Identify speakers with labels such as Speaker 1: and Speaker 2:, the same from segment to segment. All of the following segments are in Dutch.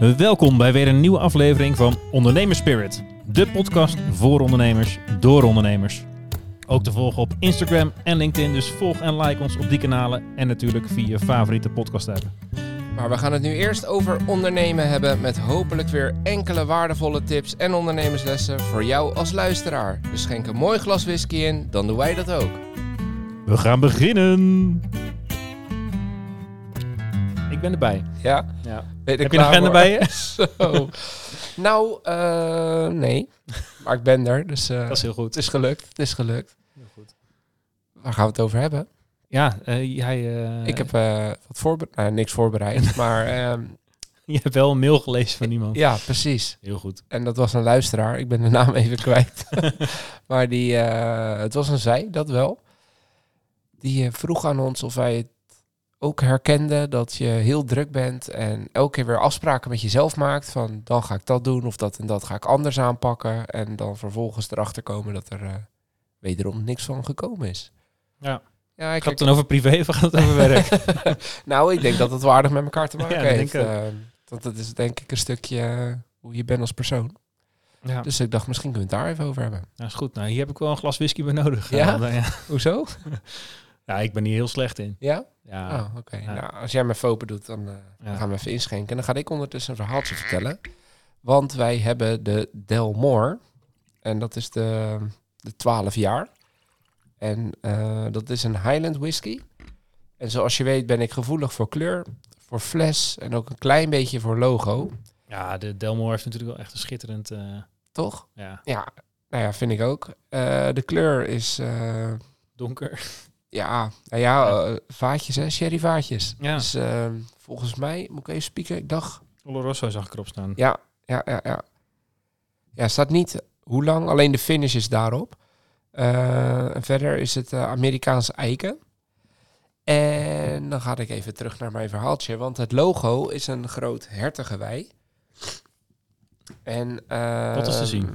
Speaker 1: Welkom bij weer een nieuwe aflevering van Ondernemers Spirit. De podcast voor ondernemers, door ondernemers. Ook te volgen op Instagram en LinkedIn, dus volg en like ons op die kanalen. En natuurlijk via je favoriete podcast app.
Speaker 2: Maar we gaan het nu eerst over ondernemen hebben met hopelijk weer enkele waardevolle tips en ondernemerslessen voor jou als luisteraar. Dus schenk een mooi glas whisky in, dan doen wij dat ook.
Speaker 1: We gaan beginnen! Ik ben erbij.
Speaker 2: Ja?
Speaker 1: Ja.
Speaker 2: Ben er
Speaker 1: Heb je een agenda bij je?
Speaker 2: Zo. nou, eh, nee. Maar ik ben er, dus eh,
Speaker 1: Dat is heel goed.
Speaker 2: het is gelukt. Het is gelukt.
Speaker 1: Heel goed.
Speaker 2: Waar gaan we het over hebben?
Speaker 1: Ja, jij, eh,
Speaker 2: ik heb wat voorbereid. Nou, niks voorbereid, maar ehm,
Speaker 1: je hebt wel een mail gelezen van iemand.
Speaker 2: ja, precies.
Speaker 1: Heel goed.
Speaker 2: En dat was een luisteraar. Ik ben de naam even kwijt. maar die, het was een zij, dat wel. Die vroeg aan ons of wij het ook herkenden dat je heel druk bent en elke keer weer afspraken met jezelf maakt van dan ga ik dat doen of dat en dat ga ik anders aanpakken en dan vervolgens erachter komen dat er eh, wederom niks van gekomen is.
Speaker 1: Ja.
Speaker 2: Ja, ik
Speaker 1: Gaat het dan over privé of gaat het over werk?
Speaker 2: nou, ik denk dat het waardig met elkaar te maken
Speaker 1: Ja, dat
Speaker 2: heeft.
Speaker 1: denk
Speaker 2: eh, want dat is denk ik een stukje eh, hoe je bent als persoon.
Speaker 1: ja.
Speaker 2: Dus ik dacht, misschien kunnen we het daar even over hebben.
Speaker 1: Nou, is goed. Nou, hier heb ik wel een glas whisky bij nodig.
Speaker 2: Ja?
Speaker 1: Ja.
Speaker 2: Hoezo?
Speaker 1: ja, ik ben hier heel slecht in.
Speaker 2: Ja?
Speaker 1: Ja.
Speaker 2: Oh, oké.
Speaker 1: Ja.
Speaker 2: Nou, als jij me open doet, dan, eh, dan
Speaker 1: Ja.
Speaker 2: gaan we even inschenken. En dan ga ik ondertussen een verhaaltje vertellen. Want wij hebben de Delmore. En dat is de, de 12 jaar. En eh, dat is een Highland whisky. En zoals je weet ben ik gevoelig voor kleur, voor fles en ook een klein beetje voor logo.
Speaker 1: Ja, de Delmore heeft natuurlijk wel echt een schitterend... eh,
Speaker 2: Toch?
Speaker 1: ja,
Speaker 2: Ja, nou ja, vind ik ook. De kleur is,
Speaker 1: donker.
Speaker 2: Ja, nou ja, eh, vaatjes hè, sherryvaatjes.
Speaker 1: Ja.
Speaker 2: Dus eh, volgens mij, moet ik even spieken, ik dacht
Speaker 1: Oloroso zag ik erop staan.
Speaker 2: Ja, ja, ja, ja. Ja, staat niet hoe lang, alleen de finish is daarop. Eh, en verder is het eh, Amerikaanse eiken. En dan ga ik even terug naar mijn verhaaltje, want het logo is een groot hertengewei. En, eh,
Speaker 1: Dat is te zien.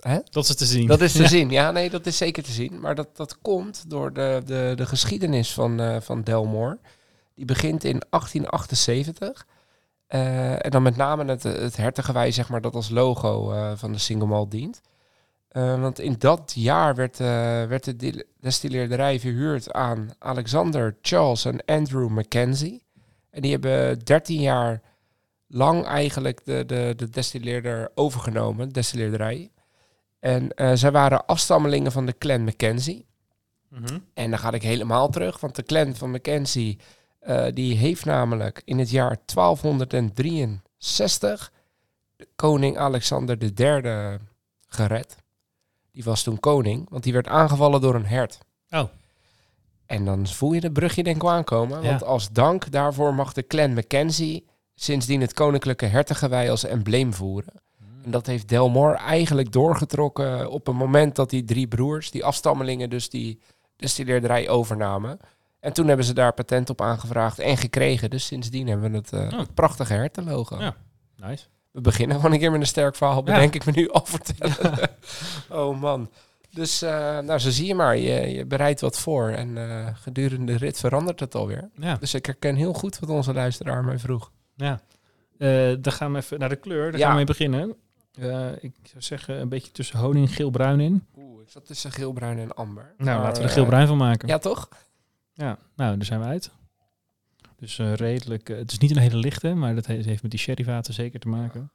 Speaker 2: Hè?
Speaker 1: Dat is te zien.
Speaker 2: Dat is te zien. Ja, nee, dat is zeker te zien. Maar dat, dat komt door de, de, de geschiedenis van, eh, van Delmore. Die begint in 1878. Eh, en dan met name het, het zeg maar, dat als logo eh, van de single malt dient. Eh, want in dat jaar werd, eh, werd de destilleerderij verhuurd aan Alexander, Charles en Andrew Mackenzie. En die hebben 13 jaar lang eigenlijk de, de, de destilleerder overgenomen, de destilleerderij. En eh, zij waren afstammelingen van de clan Mackenzie.
Speaker 1: Mhm.
Speaker 2: En dan ga ik helemaal terug, want de clan van Mackenzie... eh, die heeft namelijk in het jaar 1263 de koning Alexander III gered. Die was toen koning, want die werd aangevallen door een hert.
Speaker 1: Oh.
Speaker 2: En dan voel je de brugje denk ik aankomen.
Speaker 1: Ja.
Speaker 2: Want als dank daarvoor mag de clan Mackenzie sindsdien het koninklijke hertengewei als embleem voeren. En dat heeft Delmore eigenlijk doorgetrokken op een moment dat die drie broers, die afstammelingen, dus die destilleerderij overnamen. En toen hebben ze daar patent op aangevraagd en gekregen. Dus sindsdien hebben we het, eh,
Speaker 1: Oh.
Speaker 2: het prachtige hertenlogo.
Speaker 1: Ja. Nice.
Speaker 2: We beginnen gewoon een keer met een sterk verhaal,
Speaker 1: Ja.
Speaker 2: bedenk ik me nu al vertellen. oh man. Dus eh, nou, zo zie je maar. Je, je bereidt wat voor en eh, gedurende de rit verandert het alweer.
Speaker 1: Ja.
Speaker 2: Dus ik herken heel goed wat onze luisteraar mij vroeg.
Speaker 1: Ja. Eh, dan gaan we even naar de kleur. Daar
Speaker 2: Ja.
Speaker 1: gaan we mee beginnen. Eh, ik zou zeggen een beetje tussen honing geel-bruin in.
Speaker 2: Oeh, ik zat tussen geelbruin en amber.
Speaker 1: Nou,
Speaker 2: Maar,
Speaker 1: laten we er
Speaker 2: eh,
Speaker 1: geel-bruin van maken.
Speaker 2: Ja, toch?
Speaker 1: Ja, nou, daar zijn we uit. Dus redelijk... het is niet een hele lichte, maar dat he- heeft met die sherryvaten zeker te maken.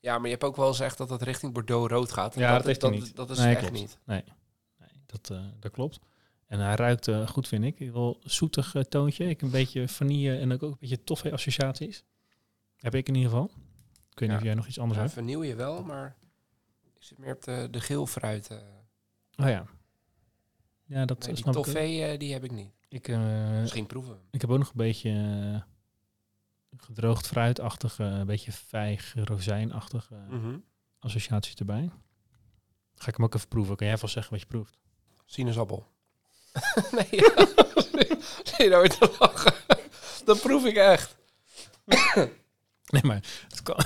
Speaker 2: Ja, maar je hebt ook wel gezegd dat het richting Bordeaux-rood gaat. En
Speaker 1: Ja, dat heeft niet.
Speaker 2: Dat is
Speaker 1: Nee,
Speaker 2: echt
Speaker 1: klopt.
Speaker 2: niet.
Speaker 1: Nee, dat, eh, dat klopt. En hij ruikt eh, goed, vind ik. Wel zoetig eh, toontje. Ik een beetje vanille en ook een beetje toffee associaties. Heb ik in ieder geval. Ik weet niet
Speaker 2: Ja.
Speaker 1: of jij nog iets anders
Speaker 2: Ja,
Speaker 1: hebt.
Speaker 2: vernieuw je wel, maar ik zit meer op de, de geel fruit. eh.
Speaker 1: Oh ja. Ja, dat
Speaker 2: Nee, die
Speaker 1: snap ik. ook.
Speaker 2: toffee, eh, die heb ik niet.
Speaker 1: Ik, eh,
Speaker 2: Misschien proeven
Speaker 1: ik heb ook nog een beetje gedroogd fruitachtig, eh, een beetje vijg, rozijnachtig eh,
Speaker 2: Mhm.
Speaker 1: associaties erbij. Ga ik hem ook even proeven. Kan jij vast zeggen wat je proeft?
Speaker 2: Sinaasappel. nee, ja. Je nou weer te lachen? Dat proef ik echt.
Speaker 1: Nee, maar het kwam,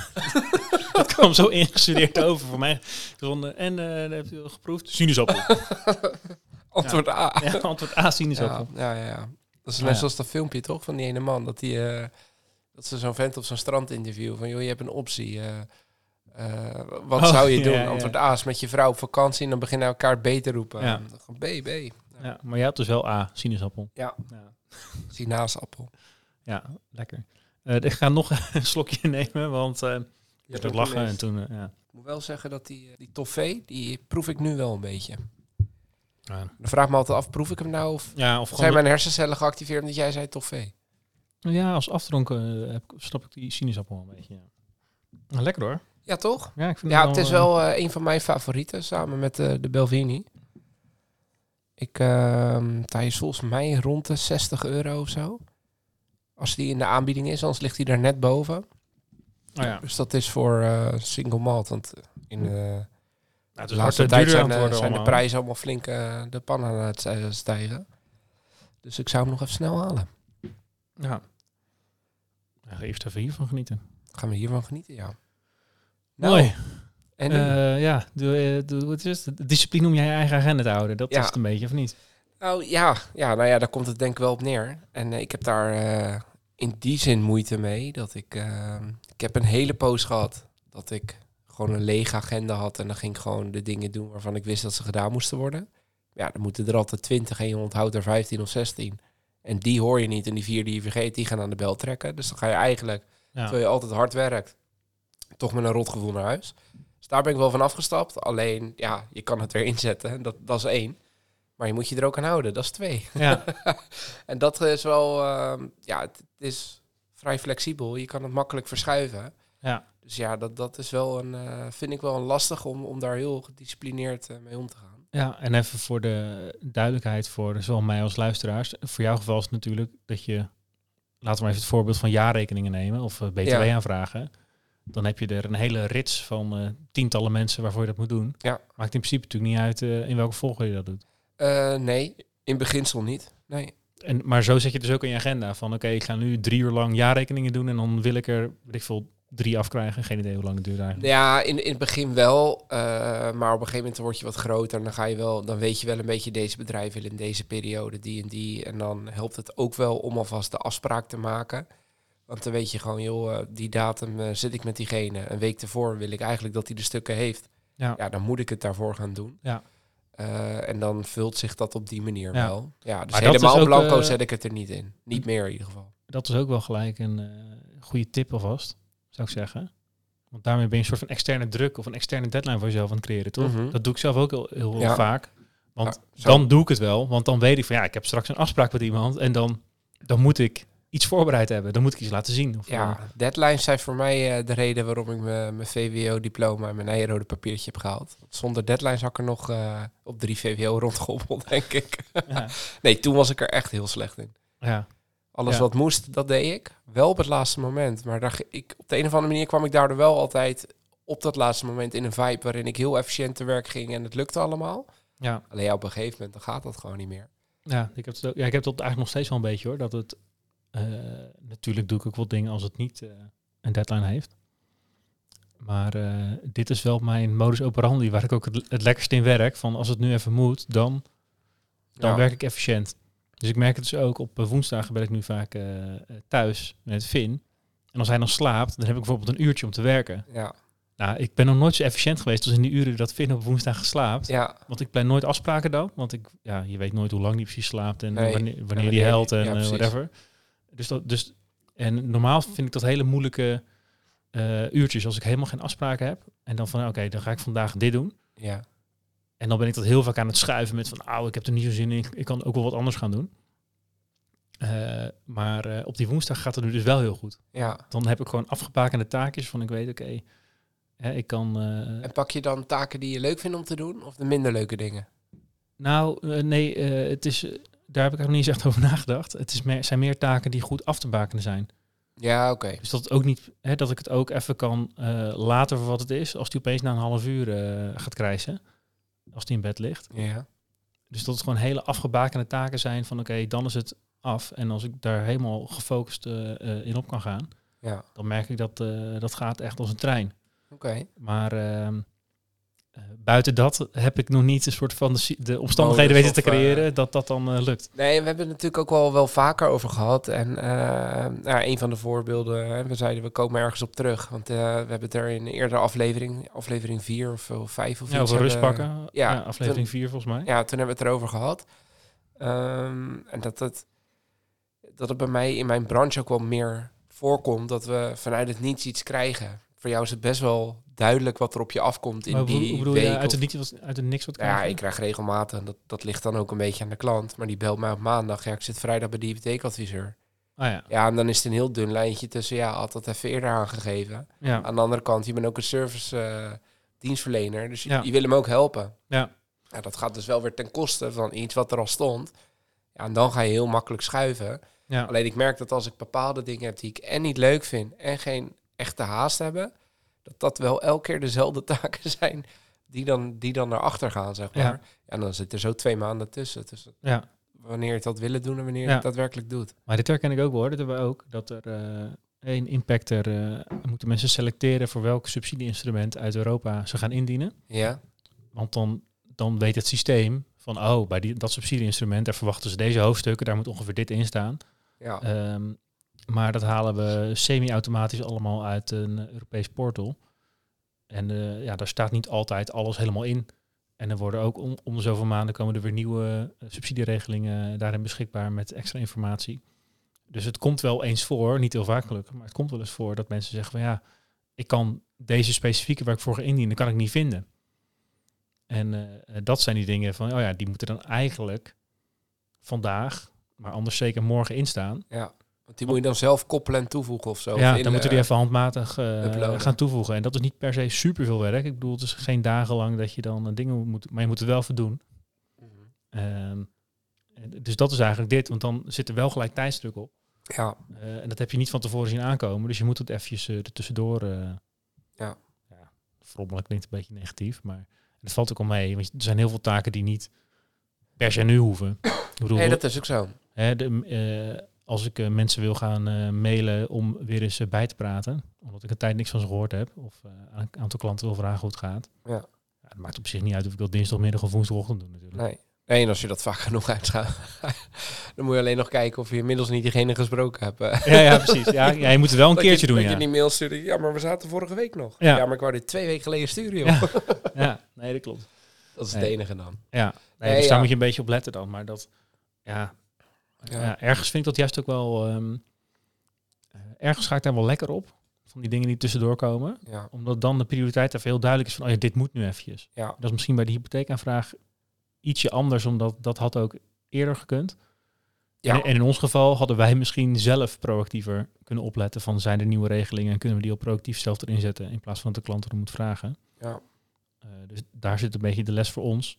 Speaker 1: het kwam zo ingestudeerd over voor mij. Ronde. En dat heb je al geproefd? Sinaasappel.
Speaker 2: Antwoord A.
Speaker 1: Ja, antwoord A, sinaasappel.
Speaker 2: Ja, ja, ja. Dat is net zoals dat filmpje toch van die ene man. Dat hij eh, Dat ze zo'n vent op zo'n strand interview van, joh, je hebt een optie. eh, eh, wat
Speaker 1: Oh,
Speaker 2: zou je doen? Antwoord A is met je vrouw op vakantie en dan beginnen elkaar B te roepen. B, B.
Speaker 1: Ja, maar je had dus wel A, sinaasappel.
Speaker 2: Ja.
Speaker 1: Ja,
Speaker 2: Sinaasappel.
Speaker 1: ja lekker. Eh, ik ga nog een slokje nemen, want eh
Speaker 2: Je
Speaker 1: ik
Speaker 2: hebt
Speaker 1: lachen en toen... eh, ja.
Speaker 2: Ik moet wel zeggen dat die, die toffee, die proef ik nu wel een beetje.
Speaker 1: Ja.
Speaker 2: Dan vraag me altijd af, proef ik hem nou of
Speaker 1: ja, of
Speaker 2: zijn mijn hersencellen geactiveerd omdat jij zei toffee?
Speaker 1: Ja, als afdronken heb, snap ik die sinaasappel een beetje. Ja. Nou, lekker hoor.
Speaker 2: Ja, toch?
Speaker 1: Ja, ik vind
Speaker 2: Ja, het is wel een van mijn favorieten, samen met de Belvini. Ik, ehm hij is volgens mij rond de 60 euro of zo. Als die in de aanbieding is, anders ligt hij daar net boven.
Speaker 1: oh ja.
Speaker 2: Dus dat is voor eh, single malt. Want in eh,
Speaker 1: Nou,
Speaker 2: de laatste tijd zijn, eh, de
Speaker 1: allemaal.
Speaker 2: prijzen allemaal flink eh, de pan aan het eh, stijgen. Dus ik zou hem nog even snel halen.
Speaker 1: Ja. eerst even hiervan genieten.
Speaker 2: Gaan we hiervan genieten, ja. Nou,
Speaker 1: Mooi.
Speaker 2: En?
Speaker 1: Eh, ja, doe, eh, wat is het? Discipline om je eigen agenda te houden. Dat
Speaker 2: Ja.
Speaker 1: is het een beetje, of niet?
Speaker 2: Nou ja, ja, nou ja, daar komt het denk ik wel op neer. En eh, ik heb daar in die zin moeite mee. Dat ik, eh, ik heb een hele poos gehad dat ik gewoon een lege agenda had. En dan ging ik gewoon de dingen doen waarvan ik wist dat ze gedaan moesten worden. Ja, dan moeten er altijd 20 en je onthoudt er 15 of 16. En die hoor je niet. En die vier die je vergeet, die gaan aan de bel trekken. Dus dan ga je eigenlijk,
Speaker 1: Ja.
Speaker 2: terwijl je altijd hard werkt, toch met een rotgevoel naar huis. Daar ben ik wel van afgestapt. Alleen, ja, je kan het weer inzetten. Dat, dat is één. Maar je moet je er ook aan houden. Dat is twee.
Speaker 1: ja.
Speaker 2: En dat is wel, ehm, ja, het, het is vrij flexibel. Je kan het makkelijk verschuiven.
Speaker 1: Ja.
Speaker 2: Dus ja, dat, dat is wel een, eh, vind ik wel een lastig om, om daar heel gedisciplineerd eh, mee om te gaan.
Speaker 1: ja, en even voor de duidelijkheid voor zowel mij als luisteraars. Voor jouw geval is het natuurlijk dat je, laten we maar even het voorbeeld van jaarrekeningen nemen of eh, BTW
Speaker 2: Ja.
Speaker 1: aanvragen. Dan heb je er een hele rits van eh, tientallen mensen waarvoor je dat moet doen.
Speaker 2: Ja.
Speaker 1: Maakt in principe natuurlijk niet uit eh, in welke volgorde je dat doet.
Speaker 2: Eh, nee, in beginsel niet. Nee.
Speaker 1: En, maar zo zet je dus ook in je agenda van oké, ik ga nu drie uur lang jaarrekeningen doen en dan wil ik er, ik veel, drie afkrijgen. Geen idee hoe lang het duurt eigenlijk.
Speaker 2: Ja, in, in het begin wel. maar op een gegeven moment word je wat groter. En dan, ga je wel, dan weet je wel een beetje deze bedrijf wil in deze periode, die en die. En dan helpt het ook wel om alvast de afspraak te maken. Want dan weet je gewoon, joh, eh, die datum eh, zit ik met diegene. Een week ervoor wil ik eigenlijk dat hij de stukken heeft.
Speaker 1: Ja.
Speaker 2: Ja, dan moet ik het daarvoor gaan doen.
Speaker 1: Ja.
Speaker 2: Eh, en dan vult zich dat op die manier
Speaker 1: Ja.
Speaker 2: wel. Ja, dus
Speaker 1: Maar
Speaker 2: helemaal
Speaker 1: ook,
Speaker 2: blanco zet ik het er niet in. Niet meer in ieder geval.
Speaker 1: Dat is ook wel gelijk een eh, goede tip alvast, zou ik zeggen. Want daarmee ben je een soort van externe druk of een externe deadline voor jezelf aan het creëren, toch?
Speaker 2: Mhm.
Speaker 1: Dat doe ik zelf ook heel, heel
Speaker 2: Ja.
Speaker 1: vaak. Want
Speaker 2: Ja,
Speaker 1: dan doe ik het wel. Want dan weet ik van ja, ik heb straks een afspraak met iemand en dan, dan moet ik iets voorbereid hebben. Dan moet ik iets laten zien. Of,
Speaker 2: Ja,
Speaker 1: eh,
Speaker 2: deadlines zijn voor mij eh, de reden waarom ik mijn VWO-diploma en mijn eigen papiertje heb gehaald. Zonder deadlines had ik er nog eh, op drie VWO rondgehobbeld, denk ik.
Speaker 1: ja.
Speaker 2: nee, toen was ik er echt heel slecht in.
Speaker 1: ja.
Speaker 2: Alles
Speaker 1: Ja.
Speaker 2: wat moest, dat deed ik. Wel op het laatste moment. Maar daar, ik, op de een of andere manier kwam ik daardoor wel altijd op dat laatste moment in een vibe waarin ik heel efficiënt te werk ging en het lukte allemaal.
Speaker 1: Ja.
Speaker 2: Alleen ja, op een gegeven moment dan gaat dat gewoon niet meer.
Speaker 1: Ja, ik heb het, ook, ja, ik heb dat eigenlijk nog steeds wel een beetje hoor. Dat het, natuurlijk doe ik ook wel dingen als het niet eh, een deadline heeft. Maar eh, dit is wel mijn modus operandi waar ik ook het, het lekkerst in werk. Van als het nu even moet, dan, dan
Speaker 2: Ja.
Speaker 1: werk ik efficiënt. Dus ik merk het dus ook op eh, woensdagen ben ik nu vaak eh, eh, thuis met Finn. En als hij dan slaapt, dan heb ik bijvoorbeeld een uurtje om te werken.
Speaker 2: Ja,
Speaker 1: Nou, ik ben nog nooit zo efficiënt geweest als in die uren dat Finn op woensdag slaapt.
Speaker 2: ja,
Speaker 1: Want ik plan nooit afspraken dan. Want ik, ja, je weet nooit hoe lang die precies slaapt en
Speaker 2: Nee.
Speaker 1: wanneer, wanneer
Speaker 2: wanneer
Speaker 1: die helpt en
Speaker 2: ja,
Speaker 1: eh, whatever. Dus dat, dus, en normaal vind ik dat hele moeilijke eh, uurtjes als ik helemaal geen afspraken heb. En dan van, oké, dan ga ik vandaag dit doen.
Speaker 2: ja.
Speaker 1: En dan ben ik dat heel vaak aan het schuiven met van, oh, ik heb er niet zo zin in. Ik kan ook wel wat anders gaan doen. Eh, maar eh, op die woensdag gaat het nu dus wel heel goed.
Speaker 2: ja.
Speaker 1: Dan heb ik gewoon afgebakende taakjes van, ik weet, oké, hè, ik kan...
Speaker 2: En pak je dan taken die je leuk vindt om te doen of de minder leuke dingen?
Speaker 1: Nou, nee, het is, daar heb ik ook niet eens echt over nagedacht. Het is meer, zijn meer taken die goed af te bakenen zijn.
Speaker 2: Ja, oké.
Speaker 1: Dus dat, het ook niet, hè, dat ik het ook even kan eh, laten voor wat het is. Als die opeens na een half uur eh, gaat krijsen. Als die in bed ligt.
Speaker 2: Ja.
Speaker 1: Dus dat het gewoon hele afgebakende taken zijn van oké, dan is het af. En als ik daar helemaal gefocust eh, in op kan gaan.
Speaker 2: Ja,
Speaker 1: Dan merk ik dat dat gaat echt als een trein.
Speaker 2: oké.
Speaker 1: Maar ehm, eh, buiten dat heb ik nog niet een soort van de, de omstandigheden weten te
Speaker 2: eh,
Speaker 1: creëren dat dat dan eh, lukt.
Speaker 2: Nee, we hebben het natuurlijk ook wel, wel vaker over gehad. En eh, nou, een van de voorbeelden, hè, we zeiden we komen ergens op terug. Want eh, we hebben het er in een eerdere aflevering, aflevering 4 of, of 5 of
Speaker 1: Ja,
Speaker 2: iets.
Speaker 1: over rust
Speaker 2: hebben-
Speaker 1: pakken.
Speaker 2: ja,
Speaker 1: Ja, aflevering 4 volgens mij.
Speaker 2: Ja, toen hebben we het erover gehad. Ehm, en dat het, dat het bij mij in mijn branche ook wel meer voorkomt dat we vanuit het niets iets krijgen. Voor jou is het best wel duidelijk wat er op je afkomt in
Speaker 1: Maar
Speaker 2: die
Speaker 1: hoe bedoel
Speaker 2: week.
Speaker 1: je uit het, wat- uit het niks wat
Speaker 2: ja,
Speaker 1: krijg je?
Speaker 2: ik krijg regelmatig, en dat, dat ligt dan ook een beetje aan de klant, maar die belt mij op maandag. Ja, ik zit vrijdag bij de hypotheekadviseur.
Speaker 1: Ah ja,
Speaker 2: Ja, en dan is het een heel dun lijntje tussen, ja, had dat even eerder aangegeven.
Speaker 1: ja.
Speaker 2: Aan de andere kant, je bent ook een service eh, dienstverlener, dus je,
Speaker 1: Ja.
Speaker 2: je wil hem ook helpen.
Speaker 1: Ja.
Speaker 2: Ja, dat gaat dus wel weer ten koste van iets wat er al stond. Ja, en dan ga je heel makkelijk schuiven.
Speaker 1: ja.
Speaker 2: Alleen ik merk dat als ik bepaalde dingen heb die ik en niet leuk vind en geen echte haast hebben, dat dat wel elke keer dezelfde taken zijn die dan, die dan naar achter gaan, zeg maar.
Speaker 1: Ja.
Speaker 2: En dan zit er zo twee maanden tussen. tussen
Speaker 1: ja.
Speaker 2: wanneer je het had willen doen en wanneer je
Speaker 1: Ja.
Speaker 2: het daadwerkelijk doet.
Speaker 1: Maar dit herken ik ook hoor. Dat hebben we ook. Dat er eh één impacter eh, moeten mensen selecteren voor welk subsidieinstrument uit Europa ze gaan indienen.
Speaker 2: Ja,
Speaker 1: Want dan, dan weet het systeem van, oh, bij die, dat subsidieinstrument, daar verwachten ze deze hoofdstukken, daar moet ongeveer dit in staan.
Speaker 2: ja,
Speaker 1: Ehm, maar dat halen we semi-automatisch allemaal uit een Europees portal. En eh, ja, daar staat niet altijd alles helemaal in. En er worden ook om, om de zoveel maanden komen er weer nieuwe eh, subsidieregelingen daarin beschikbaar met extra informatie. Dus het komt wel eens voor, niet heel vaak gelukkig, maar het komt wel eens voor dat mensen zeggen van ja, ik kan deze specifieke waar ik voor ga indienen, kan ik niet vinden. En eh, dat zijn die dingen van, oh ja, die moeten dan eigenlijk vandaag, maar anders zeker morgen instaan.
Speaker 2: ja. Want die moet je dan zelf koppelen en toevoegen of zo.
Speaker 1: Ja,
Speaker 2: Of
Speaker 1: dan moeten die
Speaker 2: eh,
Speaker 1: even handmatig eh, gaan toevoegen. En dat is niet per se super veel werk. Ik bedoel, het is geen dagenlang dat je dan eh, dingen moet, maar je moet het wel even doen.
Speaker 2: Mhm.
Speaker 1: Ehm, dus dat is eigenlijk dit, want dan zit er wel gelijk tijdsdruk op.
Speaker 2: Ja,
Speaker 1: en dat heb je niet van tevoren zien aankomen, dus je moet het eventjes er tussendoor.
Speaker 2: Ja.
Speaker 1: ja, frommelen klinkt een beetje negatief, maar het valt ook al mee. Want er zijn heel veel taken die niet per se nu hoeven. Ik bedoel,
Speaker 2: nee, dat is ook zo.
Speaker 1: Hè, de, als ik eh, mensen wil gaan eh, mailen om weer eens eh, bij te praten, omdat ik een tijd niks van ze gehoord heb, of aan een aantal klanten wil vragen hoe het gaat.
Speaker 2: Ja.
Speaker 1: het maakt op zich niet uit of ik dat dinsdagmiddag of woensdagochtend doe natuurlijk.
Speaker 2: Nee. Nee, en als je dat vaak genoeg uitgaat, dan moet je alleen nog kijken of je inmiddels niet diegene gesproken hebt.
Speaker 1: Ja, ja, precies. Ja, ja, je moet het wel een
Speaker 2: Dat
Speaker 1: keertje
Speaker 2: je,
Speaker 1: doen,
Speaker 2: dat
Speaker 1: ja.
Speaker 2: je die mail stuurde. Ja, maar we zaten vorige week nog.
Speaker 1: Ja.
Speaker 2: Ja, maar ik wou dit twee weken geleden sturen, joh.
Speaker 1: Ja. ja. Nee, dat klopt.
Speaker 2: Dat is het enige dan.
Speaker 1: Ja, nee,
Speaker 2: Nee,
Speaker 1: dus daar
Speaker 2: ja.
Speaker 1: moet je een beetje op letten dan. Maar dat, ja,
Speaker 2: Ja.
Speaker 1: ja. ergens vind ik dat juist ook wel, ehm, eh, ergens ga ik daar wel lekker op, van die dingen die tussendoor komen.
Speaker 2: Ja.
Speaker 1: Omdat dan de prioriteit even heel duidelijk is van, oh ja, dit moet nu eventjes.
Speaker 2: Ja.
Speaker 1: Dat is misschien bij de hypotheekaanvraag ietsje anders, omdat dat had ook eerder gekund.
Speaker 2: Ja.
Speaker 1: En, in ons geval hadden wij misschien zelf proactiever kunnen opletten van zijn er nieuwe regelingen en kunnen we die op proactief zelf erin zetten in plaats van dat de klant erom moet vragen.
Speaker 2: Ja.
Speaker 1: Eh, dus daar zit een beetje de les voor ons.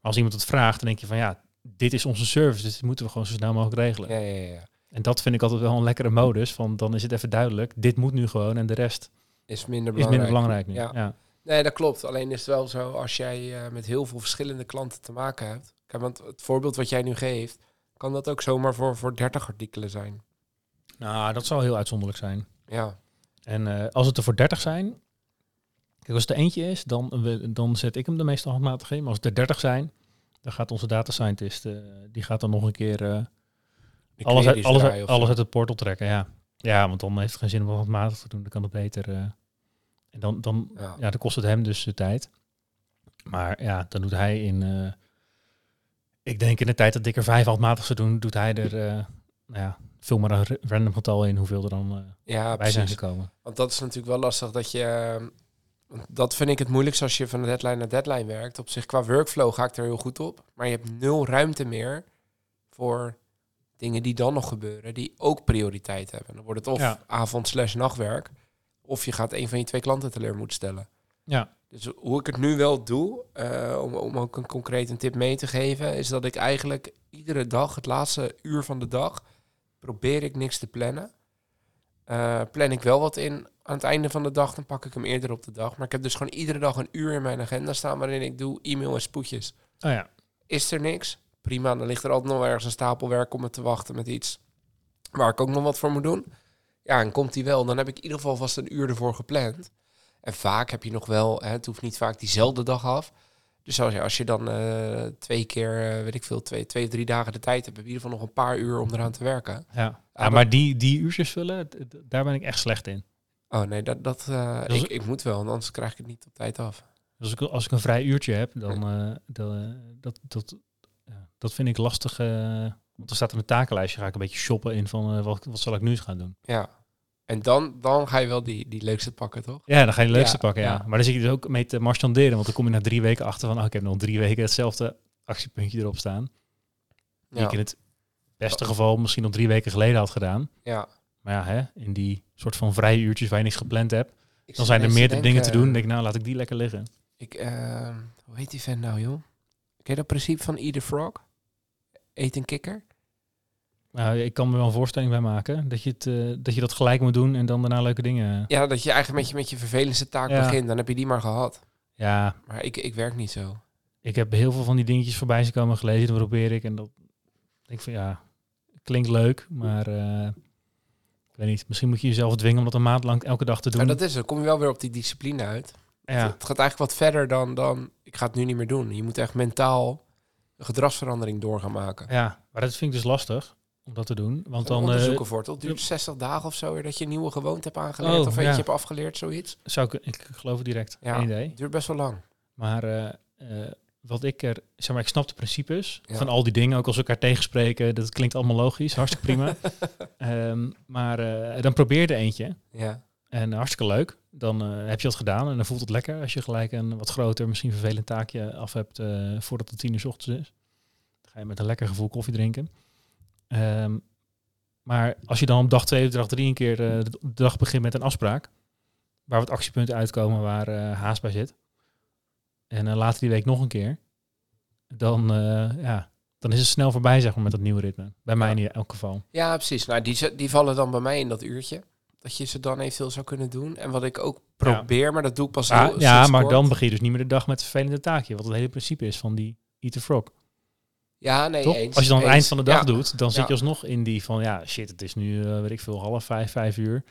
Speaker 1: Als iemand het vraagt, dan denk je van ja, dit is onze service, dus dit moeten we gewoon zo snel mogelijk regelen.
Speaker 2: Ja, ja, ja.
Speaker 1: En dat vind ik altijd wel een lekkere modus, van dan is het even duidelijk, dit moet nu gewoon en de rest
Speaker 2: Is minder
Speaker 1: is
Speaker 2: belangrijk.
Speaker 1: minder belangrijk nu.
Speaker 2: Ja.
Speaker 1: Ja.
Speaker 2: Nee, dat klopt. Alleen is het wel zo als jij eh, met heel veel verschillende klanten te maken hebt. Kijk, want het voorbeeld wat jij nu geeft, kan dat ook zomaar voor, voor 30 artikelen zijn.
Speaker 1: Nou, dat zou heel uitzonderlijk zijn.
Speaker 2: Ja,
Speaker 1: En eh, als het er voor 30 zijn, kijk, als het er eentje is, dan, dan zet ik hem de meeste handmatig in. Maar als het er 30 zijn, dan gaat onze data scientist, eh, die gaat dan nog een keer eh, alles, uit, alles, uit, alles uit het portal trekken. Ja. ja, want dan heeft het geen zin om het handmatig te doen. Dan kan het beter. eh, en dan, dan,
Speaker 2: Ja.
Speaker 1: ja, dan kost het hem dus de tijd. Maar ja, dan doet hij in. ik denk in de tijd dat ik er vijf handmatig zou doen, doet hij er. eh, nou ja, vul maar een ra- random getal in hoeveel er dan eh,
Speaker 2: Ja,
Speaker 1: bij zijn gekomen.
Speaker 2: Want dat is natuurlijk wel lastig dat je... Dat vind ik het moeilijkst als je van deadline naar deadline werkt. Op zich qua workflow ga ik er heel goed op. Maar je hebt nul ruimte meer voor dingen die dan nog gebeuren, die ook prioriteit hebben. Dan wordt het of
Speaker 1: Ja.
Speaker 2: avond slash nachtwerk, of je gaat een van je twee klanten teleur moeten stellen.
Speaker 1: Ja,
Speaker 2: Dus hoe ik het nu wel doe, eh, om, om ook een concreet een tip mee te geven, is dat ik eigenlijk iedere dag, het laatste uur van de dag, probeer ik niks te plannen. Eh, plan ik wel wat in aan het einde van de dag, dan pak ik hem eerder op de dag. Maar ik heb dus gewoon iedere dag een uur in mijn agenda staan waarin ik doe e-mail en spoedjes.
Speaker 1: oh ja.
Speaker 2: Is er niks? Prima, dan ligt er altijd nog ergens een stapel werk om me te wachten met iets waar ik ook nog wat voor moet doen. Ja, en komt die wel, dan heb ik in ieder geval vast een uur ervoor gepland. En vaak heb je nog wel, hè, het hoeft niet vaak diezelfde dag af. Dus als je, als je dan eh, twee keer, eh, weet ik veel, twee, twee of drie dagen de tijd hebt, heb je in ieder geval nog een paar uur om eraan te werken.
Speaker 1: Ja, ja
Speaker 2: maar-
Speaker 1: maar die, die uurtjes vullen, daar ben ik echt slecht in.
Speaker 2: Oh nee, dat, dat, eh, ik, ik moet wel, anders krijg ik het niet op tijd af.
Speaker 1: Dus als ik, als ik een vrij uurtje heb, dan eh, dat, dat, dat, vind ik lastig. want er staat een takenlijstje, ga ik een beetje shoppen in van wat, wat zal ik nu eens gaan doen.
Speaker 2: Ja. En dan, dan ga je wel die, die leukste pakken, toch?
Speaker 1: Ja, dan ga je de leukste
Speaker 2: Ja,
Speaker 1: pakken, ja.
Speaker 2: ja.
Speaker 1: Maar dan zit je dus ook mee te marchanderen, want dan kom je na drie weken achter van, oh, ik heb nog drie weken hetzelfde actiepuntje erop staan. Die ik in het beste geval misschien nog drie weken geleden had gedaan.
Speaker 2: ja.
Speaker 1: Maar ja, hè, in die soort van vrije uurtjes waar je niks gepland hebt,
Speaker 2: Ik
Speaker 1: dan zijn er meerdere dingen te doen. Dan denk ik, nou, laat ik die lekker liggen.
Speaker 2: Ik, eh, hoe heet die vent nou, joh? Ken je dat principe van Eat a Frog? Eet een kikker?
Speaker 1: Nou, ik kan me wel een voorstelling bij maken dat je, het, eh, dat je dat gelijk moet doen en dan daarna leuke dingen.
Speaker 2: Ja, dat je eigenlijk met je, met je vervelendste taak
Speaker 1: Ja.
Speaker 2: begint. Dan heb je die maar gehad.
Speaker 1: Ja,
Speaker 2: Maar ik, ik werk niet zo.
Speaker 1: ik heb heel veel van die dingetjes voorbij zien komen gelezen. Dan probeer ik en dat denk ik van ja, klinkt leuk, maar eh, weet niet. Misschien moet je jezelf dwingen om dat een maand lang elke dag te doen.
Speaker 2: Maar dat is het. Dan kom je wel weer op die discipline uit.
Speaker 1: ja,
Speaker 2: Het, het gaat eigenlijk wat verder dan, dan... Ik ga het nu niet meer doen. Je moet echt mentaal een gedragsverandering door gaan maken.
Speaker 1: ja, maar dat vind ik dus lastig om dat te doen. Want dan eh,
Speaker 2: onderzoeken voor het. Duurt 60 dagen of zo weer dat je een nieuwe gewoonte hebt aangeleerd.
Speaker 1: Oh,
Speaker 2: of eentje
Speaker 1: ja.
Speaker 2: hebt afgeleerd, zoiets.
Speaker 1: zou ik, ik geloof het direct,
Speaker 2: Ja.
Speaker 1: idee.
Speaker 2: Het duurt best wel lang.
Speaker 1: Maar eh, eh, wat ik er, zeg maar, ik snap de principes
Speaker 2: Ja.
Speaker 1: van al die dingen, ook als we elkaar tegenspreken. Dat klinkt allemaal logisch, hartstikke prima. Ehm, maar eh, dan probeer er eentje.
Speaker 2: Ja.
Speaker 1: En hartstikke leuk. Dan eh, heb je dat gedaan en dan voelt het lekker als je gelijk een wat groter, misschien vervelend taakje af hebt eh, voordat het tien uur 's ochtends is. Dan ga je met een lekker gevoel koffie drinken. Ehm, maar als je dan op dag twee of dag drie een keer eh, de dag begint met een afspraak, waar wat actiepunten uitkomen waar eh, haast bij zit, en eh, later die week nog een keer, dan, eh, ja, dan is het snel voorbij zeg maar met dat nieuwe ritme. Bij mij
Speaker 2: Ja.
Speaker 1: in elk geval.
Speaker 2: Ja, precies. Nou, die, die vallen dan bij mij in dat uurtje. Dat je ze dan eventueel zou kunnen doen. En wat ik ook probeer, maar dat doe ik pas
Speaker 1: Ja,
Speaker 2: heel
Speaker 1: ja maar
Speaker 2: kort.
Speaker 1: dan begin je dus niet meer de dag met het vervelende taakje. Wat het hele principe is van die Eat the Frog.
Speaker 2: Ja, nee,
Speaker 1: Toch?
Speaker 2: eens,
Speaker 1: Als je dan aan het eind van de dag
Speaker 2: Ja.
Speaker 1: doet, dan zit je alsnog in die van... Ja, shit, het is nu, eh, weet ik veel, half vijf, vijf uur.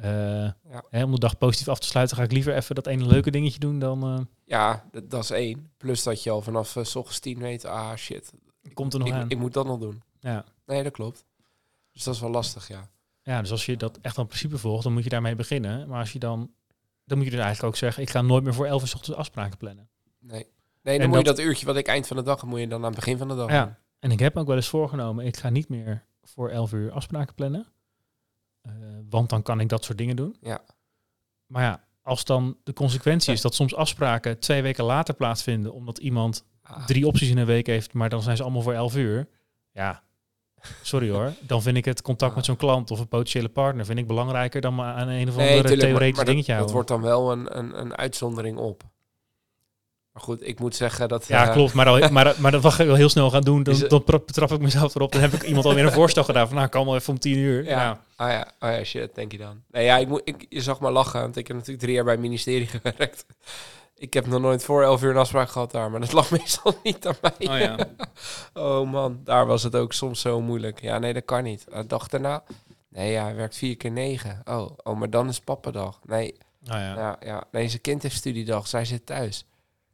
Speaker 1: Eh, hè, om de dag positief af te sluiten ga ik liever even dat ene leuke dingetje doen dan... eh,
Speaker 2: Ja, dat, dat is één. Plus dat je al vanaf uh, s ochtends tien weet, ah shit,
Speaker 1: komt er nog
Speaker 2: ik,
Speaker 1: aan.
Speaker 2: ik moet dat nog doen.
Speaker 1: ja.
Speaker 2: Nee, dat klopt. Dus dat is wel lastig, ja.
Speaker 1: ja, dus als je dat echt aan principe volgt, dan moet je daarmee beginnen. Maar als je dan... Dan moet je dus eigenlijk ook zeggen, ik ga nooit meer voor elf uur 's ochtends afspraken plannen.
Speaker 2: Nee, nee dan
Speaker 1: En
Speaker 2: moet je
Speaker 1: dat-
Speaker 2: uurtje wat ik eind van de dag heb, moet je dan aan het begin van de dag.
Speaker 1: Ja, en ik heb ook wel eens voorgenomen, ik ga niet meer voor 11 uur afspraken plannen. Eh, want dan kan ik dat soort dingen doen.
Speaker 2: Ja.
Speaker 1: Maar ja, als dan de consequentie is dat soms afspraken twee weken later plaatsvinden, omdat iemand
Speaker 2: Ah,
Speaker 1: drie opties in een week heeft, maar dan zijn ze allemaal voor 11 uur. Ja, sorry hoor. Dan vind ik het contact met zo'n klant of een potentiële partner vind ik belangrijker dan maar aan een of andere
Speaker 2: nee, tuurlijk,
Speaker 1: theoretisch
Speaker 2: maar dat,
Speaker 1: dingetje
Speaker 2: dat
Speaker 1: houden.
Speaker 2: wordt dan wel een, een, een uitzondering op. Maar goed, ik moet zeggen dat...
Speaker 1: Ja,
Speaker 2: eh,
Speaker 1: klopt. Maar, al, maar, maar dat ga ik wel heel snel gaan doen. Dan,
Speaker 2: Is het-
Speaker 1: dan betrap ik mezelf erop. Dan heb ik iemand alweer een voorstel gedaan. Van nou, ik kan wel even om tien uur.
Speaker 2: Ja.
Speaker 1: Nou,
Speaker 2: Ah ja, ah ja, shit, denk je dan. Nee, ja, ik moet, ik, je zag maar lachen, want ik heb natuurlijk drie jaar bij het ministerie gewerkt. Ik heb nog nooit voor elf uur een afspraak gehad daar, maar dat lag meestal niet aan mij.
Speaker 1: Oh ja.
Speaker 2: Oh man, daar was het ook soms zo moeilijk. Ja, nee, dat kan niet. De dag daarna, nee, ja, hij werkt vier keer negen. Oh, oh maar dan is pappadag. Nee,
Speaker 1: Oh ja.
Speaker 2: ja, ja, nee, zijn kind heeft studiedag, zij zit thuis.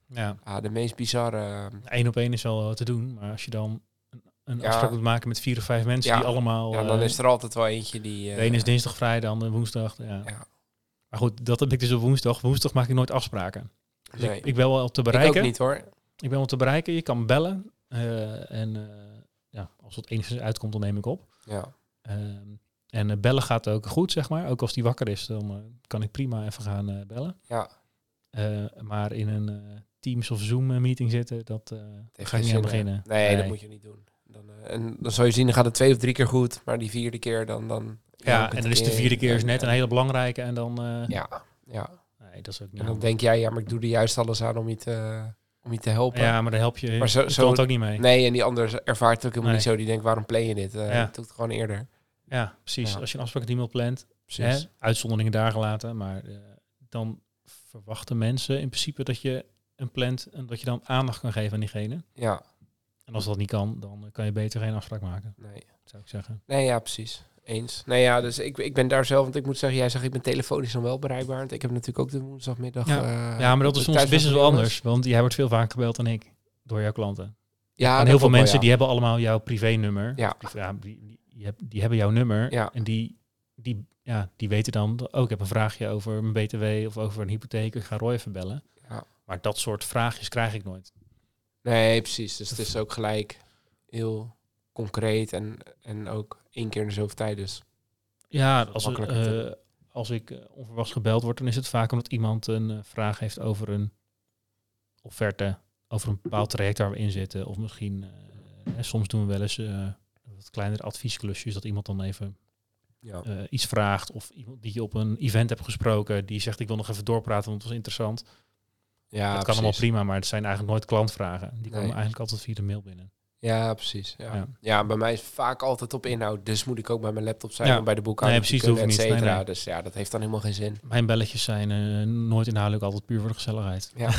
Speaker 1: Ja.
Speaker 2: Ah, de meest bizarre...
Speaker 1: Eén op één is wel te doen. Maar als je dan een,
Speaker 2: Ja.
Speaker 1: afspraak moet maken met vier of vijf mensen
Speaker 2: Ja.
Speaker 1: die allemaal...
Speaker 2: Ja, dan
Speaker 1: eh,
Speaker 2: is er altijd wel eentje die...
Speaker 1: de ene is
Speaker 2: eh,
Speaker 1: dinsdag, vrijdag, de andere woensdag. Ja.
Speaker 2: Ja.
Speaker 1: Maar goed, dat heb ik dus op woensdag. Woensdag maak ik nooit afspraken. Dus
Speaker 2: Nee.
Speaker 1: ik, ik ben wel te
Speaker 2: Ik ook
Speaker 1: bereiken.
Speaker 2: niet hoor.
Speaker 1: Ik ben wel te bereiken. Je kan bellen. eh, en eh, ja, als het enigszins uitkomt, dan neem ik op.
Speaker 2: Ja.
Speaker 1: Ehm, en eh, bellen gaat ook goed, zeg maar. Ook als die wakker is, dan eh, kan ik prima even gaan eh, bellen.
Speaker 2: Ja.
Speaker 1: Eh, maar in een eh, Teams of Zoom eh, meeting zitten, dat eh
Speaker 2: heeft
Speaker 1: ga ik
Speaker 2: geen
Speaker 1: niet aan
Speaker 2: hè?
Speaker 1: beginnen.
Speaker 2: Nee, dat moet je niet doen. Dan, eh, en dan zal je zien, dan gaat het twee of drie keer goed, maar die vierde keer dan... dan
Speaker 1: Ja, en dan is de vierde keer is net
Speaker 2: en,
Speaker 1: een hele belangrijke en dan... eh,
Speaker 2: Ja, ja.
Speaker 1: Nee, dat is ook niet
Speaker 2: En dan
Speaker 1: handig.
Speaker 2: denk jij, ja, maar ik doe er juist alles aan om je te, om je te helpen.
Speaker 1: Ja, maar daar help je
Speaker 2: Maar zo- zo-
Speaker 1: ook niet mee.
Speaker 2: Nee, en die ander ervaart het ook helemaal
Speaker 1: Nee.
Speaker 2: niet zo. Die denkt, waarom play je dit? Eh
Speaker 1: Ja.
Speaker 2: Doe het gewoon eerder.
Speaker 1: Ja, precies.
Speaker 2: Ja.
Speaker 1: Als je een afspraak met iemand plant, hè,
Speaker 2: Precies.
Speaker 1: uitzonderingen daar gelaten, maar eh, dan verwachten mensen in principe dat je een plant en dat je dan aandacht kan geven aan diegene.
Speaker 2: Ja,
Speaker 1: En als dat niet kan, dan kan je beter geen afspraak maken,
Speaker 2: nee.
Speaker 1: zou ik zeggen.
Speaker 2: Nee, ja, precies. eens. Nou ja, dus ik, ik ben daar zelf, want ik moet zeggen, jij zegt ik ben telefonisch dan wel bereikbaar. Want ik heb natuurlijk ook de woensdagmiddag.
Speaker 1: Ja.
Speaker 2: eh,
Speaker 1: ja, maar dat is
Speaker 2: van
Speaker 1: business wel anders. Want jij wordt veel vaker gebeld dan ik door jouw klanten.
Speaker 2: Ja,
Speaker 1: en heel veel
Speaker 2: wel,
Speaker 1: mensen
Speaker 2: ja.
Speaker 1: die hebben allemaal jouw privé-nummer.
Speaker 2: Ja.
Speaker 1: Ja, die, die, die, heb- die hebben jouw nummer.
Speaker 2: Ja.
Speaker 1: En die, die, ja, die weten dan, oh, ik heb een vraagje over mijn BTW of over een hypotheek. Ik ga Roy even bellen. Maar dat soort vraagjes krijg ik nooit.
Speaker 2: Nee, precies. Dus het is ook gelijk heel concreet en, en ook één keer in de zoveel tijd. Dus
Speaker 1: Ja, als, eh, als ik eh, onverwachts gebeld word, dan is het vaak omdat iemand een eh, vraag heeft over een offerte, over een bepaald traject waar we in zitten. Of misschien, hè, soms doen we wel eens wat kleinere adviesklusjes, dat iemand dan even
Speaker 2: ja.
Speaker 1: iets vraagt. Of iemand die je op een event hebt gesproken, die zegt ik wil nog even doorpraten, want het was interessant.
Speaker 2: Ja,
Speaker 1: dat kan
Speaker 2: precies.
Speaker 1: allemaal prima, maar het zijn eigenlijk nooit klantvragen. Die komen
Speaker 2: Nee.
Speaker 1: eigenlijk altijd via de mail binnen.
Speaker 2: Ja, precies. Ja.
Speaker 1: Ja.
Speaker 2: Ja. bij mij is vaak altijd op inhoud. Dus moet ik ook bij mijn laptop zijn
Speaker 1: Ja.
Speaker 2: bij de boekhouding
Speaker 1: Nee, precies,
Speaker 2: kunnen, et
Speaker 1: hoeft niet. Nee,
Speaker 2: cetera.
Speaker 1: nee.
Speaker 2: Dus ja, dat heeft dan helemaal geen zin.
Speaker 1: Mijn belletjes zijn eh, nooit inhoudelijk, altijd puur voor de gezelligheid.
Speaker 2: Ja.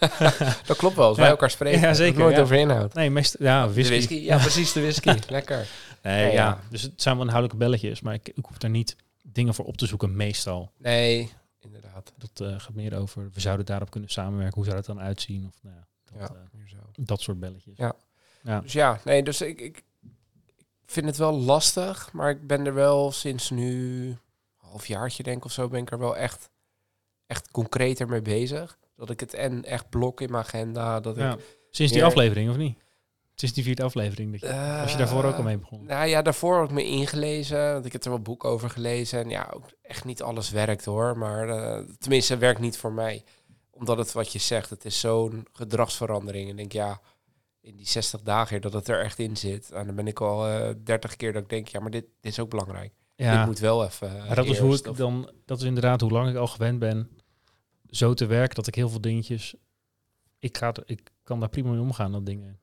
Speaker 2: dat klopt wel, als
Speaker 1: Ja.
Speaker 2: wij elkaar spreken.
Speaker 1: Ja, zeker,
Speaker 2: Nooit over inhoud.
Speaker 1: Nee, meestal, ja, whisky.
Speaker 2: whisky. Ja, precies, de whisky. Lekker.
Speaker 1: Nee,
Speaker 2: ja.
Speaker 1: Dus het zijn wel inhoudelijke belletjes, maar ik, ik hoef daar niet dingen voor op te zoeken, meestal.
Speaker 2: Nee, inderdaad.
Speaker 1: Dat eh, gaat meer over, we zouden daarop kunnen samenwerken, hoe zou dat dan uitzien? Of nou ja, dat,
Speaker 2: Ja,
Speaker 1: eh,
Speaker 2: meer zo.
Speaker 1: dat soort belletjes.
Speaker 2: Ja.
Speaker 1: Ja.
Speaker 2: Dus ja, nee, dus ik, ik, vind het wel lastig, maar ik ben er wel sinds nu een halfjaartje denk ik of zo, ben ik er wel echt, echt concreter mee bezig. Dat ik het en echt blok in mijn agenda, dat
Speaker 1: Ja.
Speaker 2: ik...
Speaker 1: Sinds die aflevering, of niet? Sinds die vierde aflevering, dat je, was je daarvoor ook al mee begonnen?
Speaker 2: Nou ja, daarvoor had ik me ingelezen, want ik heb er wel boek over gelezen. En ja, ook echt niet alles werkt hoor, maar eh, tenminste het werkt niet voor mij. Omdat het wat je zegt, het is zo'n gedragsverandering. En denk ja, in die 60 dagen dat het er echt in zit. En dan ben ik al eh 30 keer dat ik denk, ja, maar dit, dit is ook belangrijk.
Speaker 1: ja,
Speaker 2: Dit moet wel even. eh,
Speaker 1: maar dat is hoe
Speaker 2: eerst,
Speaker 1: ik
Speaker 2: of-
Speaker 1: dan, dat is inderdaad hoe lang ik al gewend ben zo te werken, dat ik heel veel dingetjes, ik, ga, ik kan daar prima mee omgaan, dat dingen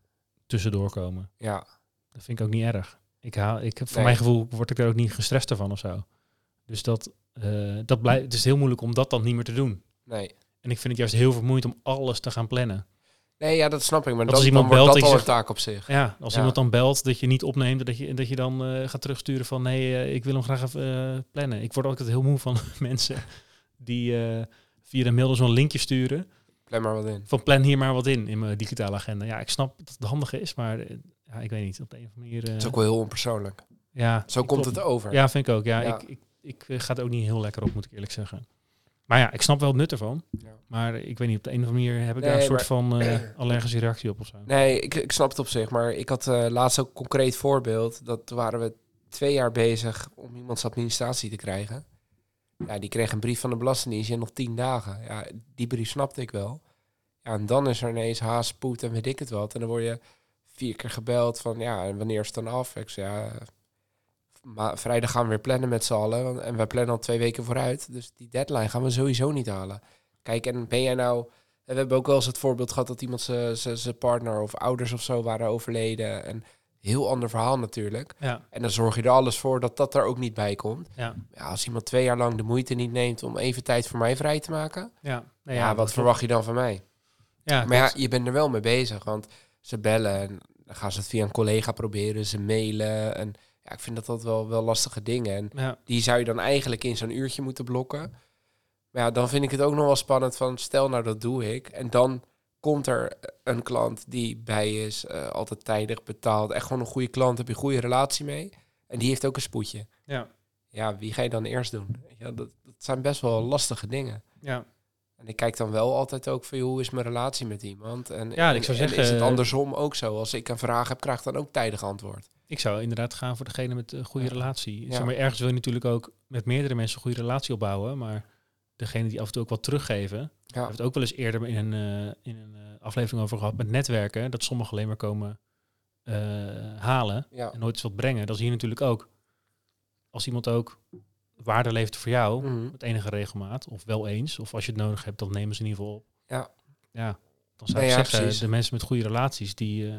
Speaker 1: tussendoor komen.
Speaker 2: Ja,
Speaker 1: Dat vind ik ook niet erg. Ik haal, ik, voor
Speaker 2: Nee.
Speaker 1: mijn gevoel word ik er ook niet gestrest van of zo. Dus dat, eh, dat blijft, het is heel moeilijk om dat dan niet meer te doen.
Speaker 2: nee.
Speaker 1: En ik vind het juist heel vermoeiend om alles te gaan plannen.
Speaker 2: Nee, ja, dat snap ik. Maar
Speaker 1: Dat als iemand belt,
Speaker 2: dat al een taak op zich.
Speaker 1: Ja, als
Speaker 2: Ja.
Speaker 1: iemand dan belt dat je niet opneemt, dat je, dat je dan eh, gaat terugsturen van nee, eh, ik wil hem graag even plannen. Ik word ook altijd heel moe van mensen die via de mail zo'n linkje sturen.
Speaker 2: Plan maar wat in.
Speaker 1: Van plan hier maar wat in, in mijn digitale agenda. Ja, ik snap dat het handig is, maar eh, ja, ik weet niet, op de een of andere manier... eh,
Speaker 2: Dat is ook wel heel onpersoonlijk.
Speaker 1: ja,
Speaker 2: Zo komt
Speaker 1: klopt.
Speaker 2: het over.
Speaker 1: Ja, vind ik ook. Ja,
Speaker 2: Ja.
Speaker 1: Ik, ik, ik eh, ga het ook niet heel lekker op, moet ik eerlijk zeggen. Maar ja, ik snap wel het nut ervan.
Speaker 2: Ja.
Speaker 1: Maar ik weet niet, op de een of andere manier heb ik
Speaker 2: Nee,
Speaker 1: daar een soort van eh, allergische reactie op of zo.
Speaker 2: Nee, ik, ik snap het op zich. Maar ik had eh, laatst ook een concreet voorbeeld. Dat waren we twee jaar bezig om iemands administratie te krijgen. Ja, die kreeg een brief van de Belastingdienst in nog tien dagen. Ja, die brief snapte ik wel. Ja, en dan is er ineens haast, spoed en weet ik het wat. En dan word je vier keer gebeld van, ja, en wanneer is het dan af? Ik zei, ja, ma- vrijdag gaan we weer plannen met z'n allen. En wij plannen al twee weken vooruit. Dus die deadline gaan we sowieso niet halen. Kijk, en ben jij nou... en We hebben ook wel eens het voorbeeld gehad dat iemand zijn partner of ouders of zo waren overleden. En heel ander verhaal natuurlijk.
Speaker 1: Ja,
Speaker 2: En dan zorg je er alles voor dat dat er ook niet bij komt.
Speaker 1: ja,
Speaker 2: Ja, als iemand twee jaar lang de moeite niet neemt om even tijd voor mij vrij te maken.
Speaker 1: ja.
Speaker 2: Ja, wat verwacht je dan van mij?
Speaker 1: Ja,
Speaker 2: maar ja, je bent er wel mee bezig. Want ze bellen en dan gaan ze het via een collega proberen. Ze mailen. En ja, ik vind dat dat wel, wel lastige dingen. En die zou je dan eigenlijk in zo'n uurtje moeten blokken. Maar ja, dan vind ik het ook nog wel spannend van... stel nou, dat doe ik. En dan komt er een klant die bij is, eh, altijd tijdig betaald. Echt gewoon een goede klant, heb je een goede relatie mee. En die heeft ook een spoedje.
Speaker 1: ja,
Speaker 2: Ja, wie ga je dan eerst doen? Ja, dat, dat zijn best wel lastige dingen.
Speaker 1: ja.
Speaker 2: En ik kijk dan wel altijd ook van, hoe is mijn relatie met iemand? En,
Speaker 1: Ja,
Speaker 2: en-
Speaker 1: ik zou
Speaker 2: en
Speaker 1: zeggen,
Speaker 2: is het
Speaker 1: eh,
Speaker 2: andersom ook zo? Als ik een vraag heb, krijg ik dan ook tijdig antwoord.
Speaker 1: Ik zou inderdaad gaan voor degene met een goede
Speaker 2: Ja.
Speaker 1: relatie.
Speaker 2: Ja.
Speaker 1: Zeg maar, ergens wil je natuurlijk ook met meerdere mensen een goede relatie opbouwen. Maar degene die af en toe ook wat teruggeven. We
Speaker 2: Ja,
Speaker 1: hebben het ook wel eens eerder in een, eh, in een eh, aflevering over gehad met netwerken. Dat sommigen alleen maar komen eh, halen
Speaker 2: ja.
Speaker 1: en nooit eens wat brengen. Dat is hier natuurlijk ook. Als iemand ook waarde levert voor jou,
Speaker 2: Mhm.
Speaker 1: met enige regelmaat, of wel eens, of als je het nodig hebt, dan nemen ze in ieder geval op.
Speaker 2: Ja.
Speaker 1: Ja, dan zou
Speaker 2: Nee,
Speaker 1: ik
Speaker 2: ja,
Speaker 1: zeggen,
Speaker 2: precies.
Speaker 1: de mensen met goede relaties, die,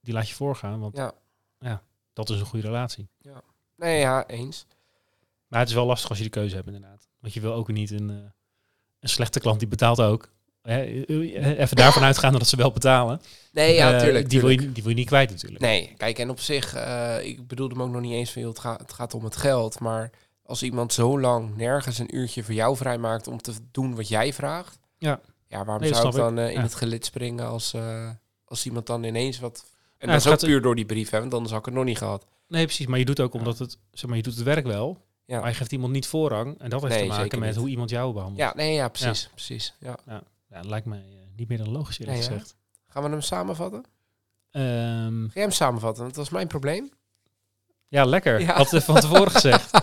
Speaker 1: die laat je voorgaan, want
Speaker 2: ja.
Speaker 1: dat is een goede relatie.
Speaker 2: Nee, ja, eens.
Speaker 1: Maar het is wel lastig als je de keuze hebt, inderdaad. Want je wil ook niet een, eh, een slechte klant die betaalt ook. hè, even daarvan uitgaan dat ze wel betalen.
Speaker 2: Nee, ja,
Speaker 1: eh,
Speaker 2: tuurlijk.
Speaker 1: die, wil je, die wil je niet kwijt natuurlijk.
Speaker 2: Nee, kijk, en op zich, eh, ik bedoelde hem ook nog niet eens van, joh, het, gaat, het gaat om het geld. Maar als iemand zo lang nergens een uurtje voor jou vrijmaakt om te doen wat jij vraagt.
Speaker 1: Ja.
Speaker 2: Ja, waarom
Speaker 1: Nee,
Speaker 2: zou ik dan eh, in
Speaker 1: Ja.
Speaker 2: het gelid springen als, eh, als iemand dan ineens wat... En
Speaker 1: Ja,
Speaker 2: dat is ook puur door die brief, hè, want anders had ik het nog niet gehad.
Speaker 1: Nee, precies. Maar je doet ook omdat het, zeg maar, je doet het werk wel.
Speaker 2: Ja.
Speaker 1: Maar je geeft iemand niet voorrang. En dat heeft
Speaker 2: Nee,
Speaker 1: te maken met
Speaker 2: niet.
Speaker 1: hoe iemand jou behandelt.
Speaker 2: Ja, nee, ja, precies. precies ja.
Speaker 1: Ja, dat lijkt mij eh, niet meer dan logisch eerlijk
Speaker 2: Nee, hè?
Speaker 1: gezegd.
Speaker 2: Gaan we hem samenvatten?
Speaker 1: Ehm,
Speaker 2: Ga jij hem samenvatten? Want dat was mijn probleem.
Speaker 1: ja, lekker. Had het van tevoren gezegd.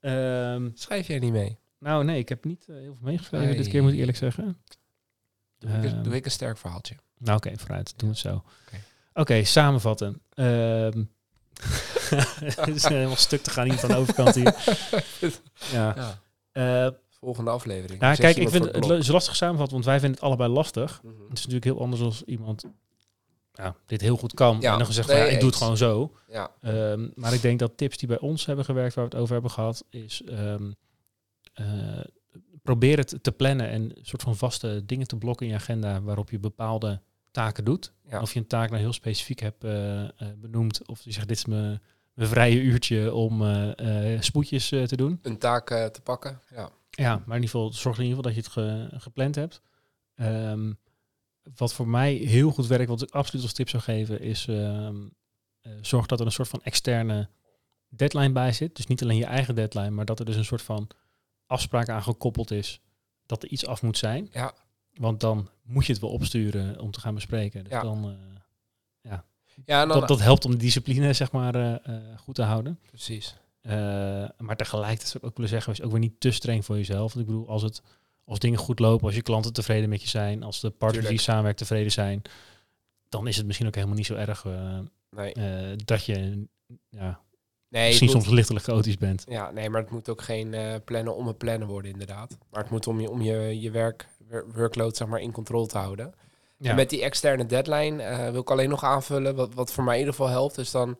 Speaker 1: Ehm,
Speaker 2: Schrijf jij niet mee?
Speaker 1: nou, nee, ik heb niet eh, heel veel meegeschreven dit keer, moet ik eerlijk zeggen.
Speaker 2: Doe, ik,
Speaker 1: Ehm.
Speaker 2: een- doe ik een sterk verhaaltje.
Speaker 1: Nou, oké, vooruit. Doen we het zo.
Speaker 2: Oké.
Speaker 1: Oké, samenvatten. Het is helemaal stuk te gaan hier van de overkant hier. Ja.
Speaker 2: Ja.
Speaker 1: Eh,
Speaker 2: Volgende aflevering.
Speaker 1: nou, kijk, ik
Speaker 2: iemand
Speaker 1: vind het zo lastig samenvatten, want wij vinden het allebei lastig.
Speaker 2: Mhm.
Speaker 1: Het is natuurlijk heel anders als iemand ja, dit heel goed kan.
Speaker 2: Ja,
Speaker 1: en dan gezegd,
Speaker 2: nee,
Speaker 1: van, ja, ik doe het gewoon zo.
Speaker 2: Ja,
Speaker 1: Ehm, maar ik denk dat tips die bij ons hebben gewerkt, waar we het over hebben gehad, is ehm, eh, probeer het te plannen en een soort van vaste dingen te blokken in je agenda waarop je bepaalde taken doet. Of je een taak nou heel specifiek hebt eh, benoemd, of je zegt dit is mijn, mijn vrije uurtje om eh, eh, spoedjes eh, te doen.
Speaker 2: een taak te pakken. Ja.
Speaker 1: Ja, maar in ieder geval zorg er in ieder geval dat je het ge- gepland hebt. Ehm, wat voor mij heel goed werkt, wat ik absoluut als tip zou geven, is ehm, eh, zorg dat er een soort van externe deadline bij zit. Dus niet alleen je eigen deadline, maar dat er dus een soort van afspraak aan gekoppeld is dat er iets af moet zijn.
Speaker 2: Ja.
Speaker 1: Want dan moet je het wel opsturen om te gaan bespreken. Dus
Speaker 2: Ja.
Speaker 1: dan,
Speaker 2: ja, dan,
Speaker 1: dat, dat helpt om de discipline zeg maar eh, eh, goed te houden.
Speaker 2: precies.
Speaker 1: Uh, maar tegelijkertijd zou ik ook willen zeggen, wees ook weer niet te streng voor jezelf. Want ik bedoel, als, het, als dingen goed lopen, als je klanten tevreden met je zijn, als de partners die samenwerken tevreden zijn, dan is het misschien ook helemaal niet zo erg eh,
Speaker 2: Nee,
Speaker 1: eh, dat je ja,
Speaker 2: nee
Speaker 1: misschien
Speaker 2: moet-
Speaker 1: soms lichtelijk chaotisch bent.
Speaker 2: Ja, nee, maar het moet ook geen eh, plannen om het plannen worden, inderdaad. Maar het moet om je, om je, je werk, wer- workload zeg maar, in controle te houden.
Speaker 1: Ja,
Speaker 2: En met die externe deadline eh, wil ik alleen nog aanvullen, wat, wat voor mij in ieder geval helpt, is dan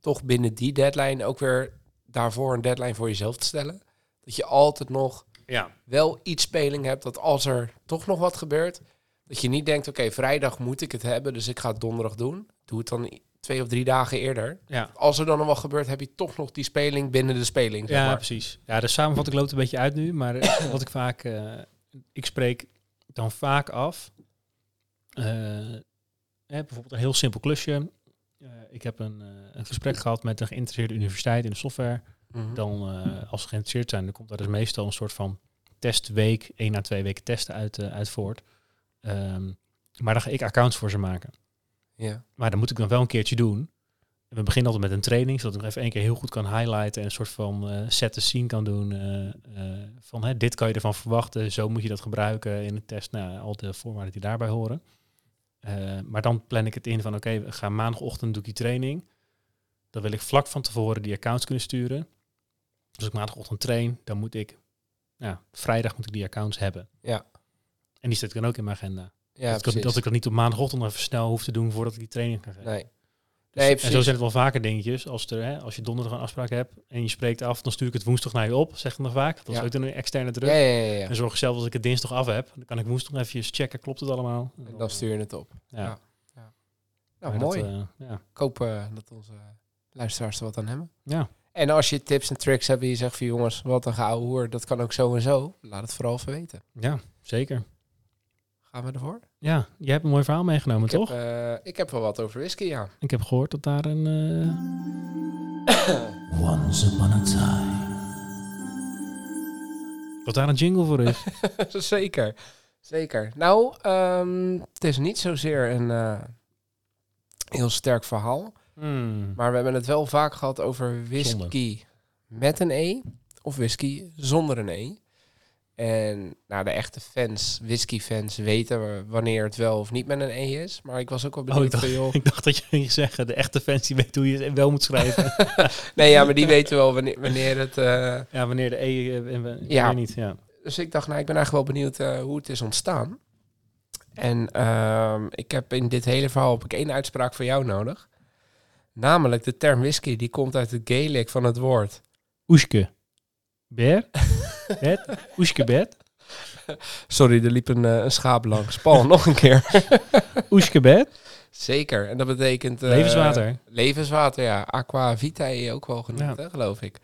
Speaker 2: toch binnen die deadline ook weer daarvoor een deadline voor jezelf te stellen. Dat je altijd nog
Speaker 1: ja.
Speaker 2: wel iets speling hebt, dat als er toch nog wat gebeurt, dat je niet denkt, oké, vrijdag moet ik het hebben, dus ik ga het donderdag doen. Doe het dan twee of drie dagen eerder.
Speaker 1: Ja.
Speaker 2: Als er dan nog wat gebeurt, heb je toch nog die speling binnen de speling. Zeg
Speaker 1: ja,
Speaker 2: maar.
Speaker 1: precies. Ja, de samenvatting loopt een beetje uit nu, maar wat ik vaak, eh, ik spreek dan vaak af. Eh, bijvoorbeeld een heel simpel klusje. Eh, ik heb een, eh, een gesprek gehad met een geïnteresseerde universiteit in de software.
Speaker 2: Mhm.
Speaker 1: dan als ze geïnteresseerd zijn, dan komt daar dus meestal een soort van testweek, één à twee weken testen uit, uit voort. Ehm, maar daar ga ik accounts voor ze maken.
Speaker 2: Ja.
Speaker 1: Maar dat moet ik dan wel een keertje doen. En we beginnen altijd met een training, zodat ik nog even één keer heel goed kan highlighten en een soort van set the scene kan doen. van hè, dit kan je ervan verwachten, zo moet je dat gebruiken in de test. Nou, al de voorwaarden die daarbij horen. Eh, maar dan plan ik het in van oké, we gaan maandagochtend doe ik die training. Dan wil ik vlak van tevoren die accounts kunnen sturen. Dus als ik maandagochtend train, dan moet ik, ja, vrijdag moet ik die accounts hebben.
Speaker 2: Ja.
Speaker 1: En die zet ik dan ook in mijn agenda.
Speaker 2: Ja,
Speaker 1: dat, ik, dat ik dat niet op maandagochtend even snel hoef te doen voordat ik die training ga geven.
Speaker 2: Nee.
Speaker 1: Dus-
Speaker 2: Nee,
Speaker 1: en zo zijn het wel vaker dingetjes. Als, er, hè, als je donderdag een afspraak hebt en je spreekt af, dan stuur ik het woensdag naar je op, zeg ik nog vaak. Dat is
Speaker 2: Ja.
Speaker 1: ook dan een externe druk.
Speaker 2: Ja, ja, ja, ja.
Speaker 1: En zorg zelf als ik het dinsdag af heb, dan kan ik woensdag even checken, klopt het allemaal?
Speaker 2: En dan stuur je het op.
Speaker 1: Ja.
Speaker 2: ja. Nou,
Speaker 1: Maar dat,
Speaker 2: mooi.
Speaker 1: eh, ja.
Speaker 2: Ik hoop eh, dat onze luisteraars er wat aan hebben.
Speaker 1: ja.
Speaker 2: En als je tips en tricks hebt en je zegt van jongens, wat een gouden hoer, dat kan ook zo en zo. Laat het vooral even weten.
Speaker 1: ja, zeker.
Speaker 2: Gaan we ervoor?
Speaker 1: Ja, jij hebt een mooi verhaal meegenomen,
Speaker 2: Ik heb,
Speaker 1: toch?
Speaker 2: eh, ik heb wel wat over whisky, ja.
Speaker 1: Ik heb gehoord dat daar een... eh,
Speaker 3: Once upon a time.
Speaker 1: dat daar een jingle voor is.
Speaker 2: Zeker. Zeker. Nou, ehm, het is niet zozeer een eh, heel sterk verhaal.
Speaker 1: Hmm.
Speaker 2: Maar we hebben het wel vaak gehad over whisky met een E of whisky zonder een E. En nou, de echte fans, whisky-fans, weten we wanneer het wel of niet met een E is. Maar ik was ook wel
Speaker 1: Oh,
Speaker 2: benieuwd
Speaker 1: ik dacht,
Speaker 2: van, joh...
Speaker 1: ik dacht dat je ging zeggen, de echte fans die weten hoe je het wel moet schrijven.
Speaker 2: Nee, ja, maar die weten wel wanneer, wanneer het... eh,
Speaker 1: ja, wanneer de E eh,
Speaker 2: Ja.
Speaker 1: niet. Ja.
Speaker 2: Dus ik dacht, nou, ik ben eigenlijk wel benieuwd eh, hoe het is ontstaan. En ehm, ik heb in dit hele verhaal heb ik één uitspraak van jou nodig. Namelijk de term whisky, die komt uit het Gaelic van het woord.
Speaker 1: Oeske. Beer. Bed. Oeske bed.
Speaker 2: Sorry, er liep een, eh, een schaap langs. Paul, nog een keer.
Speaker 1: Oeskebed.
Speaker 2: Zeker. En dat betekent... eh,
Speaker 1: Levenswater.
Speaker 2: Levenswater, ja. Aqua vitae ook wel genoemd,
Speaker 1: Ja.
Speaker 2: hè, geloof ik.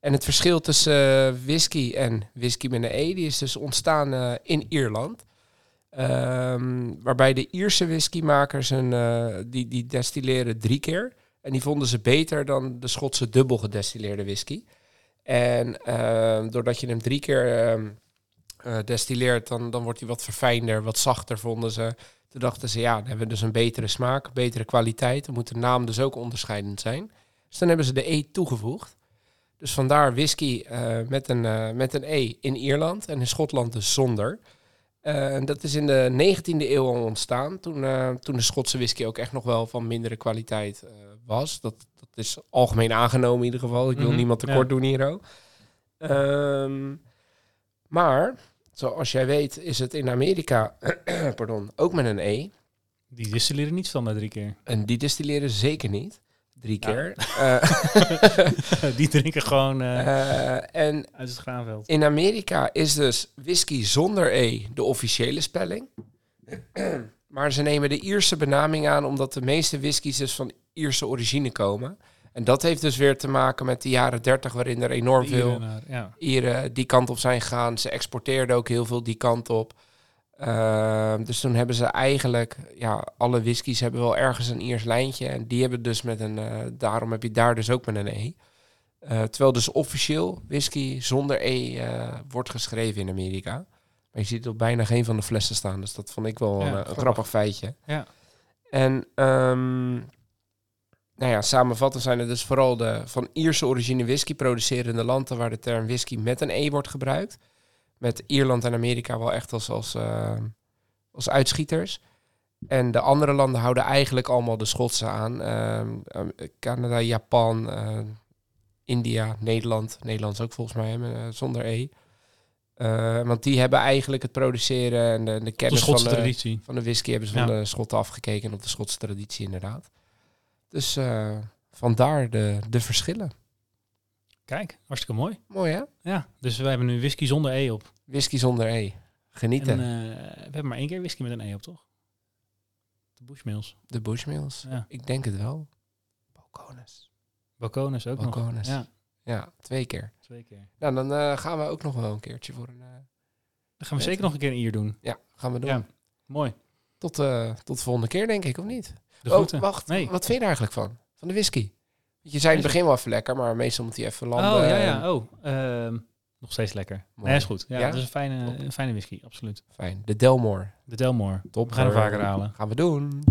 Speaker 2: En het verschil tussen eh, whisky en whisky met een E, die is dus ontstaan eh, in Ierland. Ehm, waarbij de Ierse whiskymakers een, die, die destilleren drie keer. En die vonden ze beter dan de Schotse dubbel gedestilleerde whisky. En ehm, doordat je hem drie keer ehm, eh, destilleert, dan, dan wordt hij wat verfijnder, wat zachter, vonden ze. Toen dachten ze, ja, dan hebben we dus een betere smaak, betere kwaliteit. Dan moet de naam dus ook onderscheidend zijn. Dus dan hebben ze de E toegevoegd. Dus vandaar whisky eh, met, een, eh, met een E in Ierland en in Schotland dus zonder. En dat is in de 19e eeuw al ontstaan. Toen, eh, toen de Schotse whisky ook echt nog wel van mindere kwaliteit eh, was. Dat, dat is algemeen aangenomen in ieder geval. Ik wil
Speaker 1: Mhm,
Speaker 2: niemand tekort doen hier ook. Ehm, maar, zoals jij weet, is het in Amerika pardon, ook met een E.
Speaker 1: Die distilleren niet standaard drie keer.
Speaker 2: En die distilleren zeker niet. Drie
Speaker 1: Ja.
Speaker 2: keer. Eh,
Speaker 1: die drinken gewoon eh,
Speaker 2: eh, en
Speaker 1: uit het graanveld.
Speaker 2: in Amerika is dus whisky zonder E de officiële spelling. maar ze nemen de Ierse benaming aan omdat de meeste whiskies dus van Ierse origine komen. En dat heeft dus weer te maken met de jaren 30 waarin er enorm veel
Speaker 1: Ja.
Speaker 2: Ieren die kant op zijn gegaan. Ze exporteerden ook heel veel die kant op. Ehm, dus toen hebben ze eigenlijk, ja, alle whiskies hebben wel ergens een Iers lijntje. En die hebben dus met een, eh, daarom heb je daar dus ook met een E. Eh, terwijl dus officieel whisky zonder E eh, wordt geschreven in Amerika. Maar je ziet op bijna geen van de flessen staan. Dus dat vond ik wel
Speaker 1: Ja,
Speaker 2: een, een
Speaker 1: grappig.
Speaker 2: grappig feitje.
Speaker 1: Ja.
Speaker 2: En ehm, nou ja, samenvattend zijn er dus vooral de van Ierse origine whisky producerende landen waar de term whisky met een E wordt gebruikt. Met Ierland en Amerika wel echt als, als, eh, als uitschieters. En de andere landen houden eigenlijk allemaal de Schotse aan. Ehm, ehm, Canada, Japan, eh, India, Nederland. Nederland is ook volgens mij hè, eh, zonder E. Want die hebben eigenlijk het produceren en de, de kennis van de,
Speaker 1: traditie.
Speaker 2: van de whisky hebben ze van de Schotten afgekeken op de Schotse traditie inderdaad. Dus vandaar de, de verschillen.
Speaker 1: Kijk, hartstikke mooi.
Speaker 2: Mooi hè?
Speaker 1: Ja, dus we hebben nu whisky zonder E op.
Speaker 2: Whisky zonder E.
Speaker 1: En,
Speaker 2: Genieten.
Speaker 1: eh, we hebben maar één keer whisky met een E op, toch? De Bushmills.
Speaker 2: de Bushmills.
Speaker 1: Ja.
Speaker 2: Ik denk het wel. Balcones.
Speaker 1: Balcones ook nog.
Speaker 2: Balcones.
Speaker 1: Ja,
Speaker 2: Ja, twee keer.
Speaker 1: twee keer.
Speaker 2: Nou, dan eh, gaan we ook nog wel een keertje voor een... eh,
Speaker 1: Dan gaan we zeker nog een keer een ier doen.
Speaker 2: ja, gaan we doen.
Speaker 1: Ja, mooi.
Speaker 2: Tot, tot de volgende keer denk ik, of niet?
Speaker 1: De
Speaker 2: oh, wacht.
Speaker 1: Nee.
Speaker 2: Wat vind je er eigenlijk van? Van de whisky? Je zei in het begin wel even lekker, maar meestal moet hij even landen.
Speaker 1: Oh, ja, ja. Oh, ehm, nog steeds lekker.
Speaker 2: Mooi.
Speaker 1: Nee, is goed. Ja,
Speaker 2: Ja?
Speaker 1: dat is een fijne, een fijne whisky, absoluut.
Speaker 2: Fijn. De Delmore.
Speaker 1: De Delmore.
Speaker 2: Top.
Speaker 1: We gaan hem vaker halen.
Speaker 2: Gaan we doen.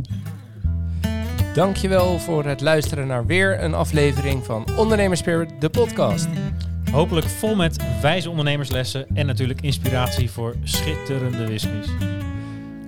Speaker 2: Dankjewel voor het luisteren naar weer een aflevering van Ondernemerspirit, de podcast.
Speaker 1: Hopelijk vol met wijze ondernemerslessen en natuurlijk inspiratie voor schitterende whiskies.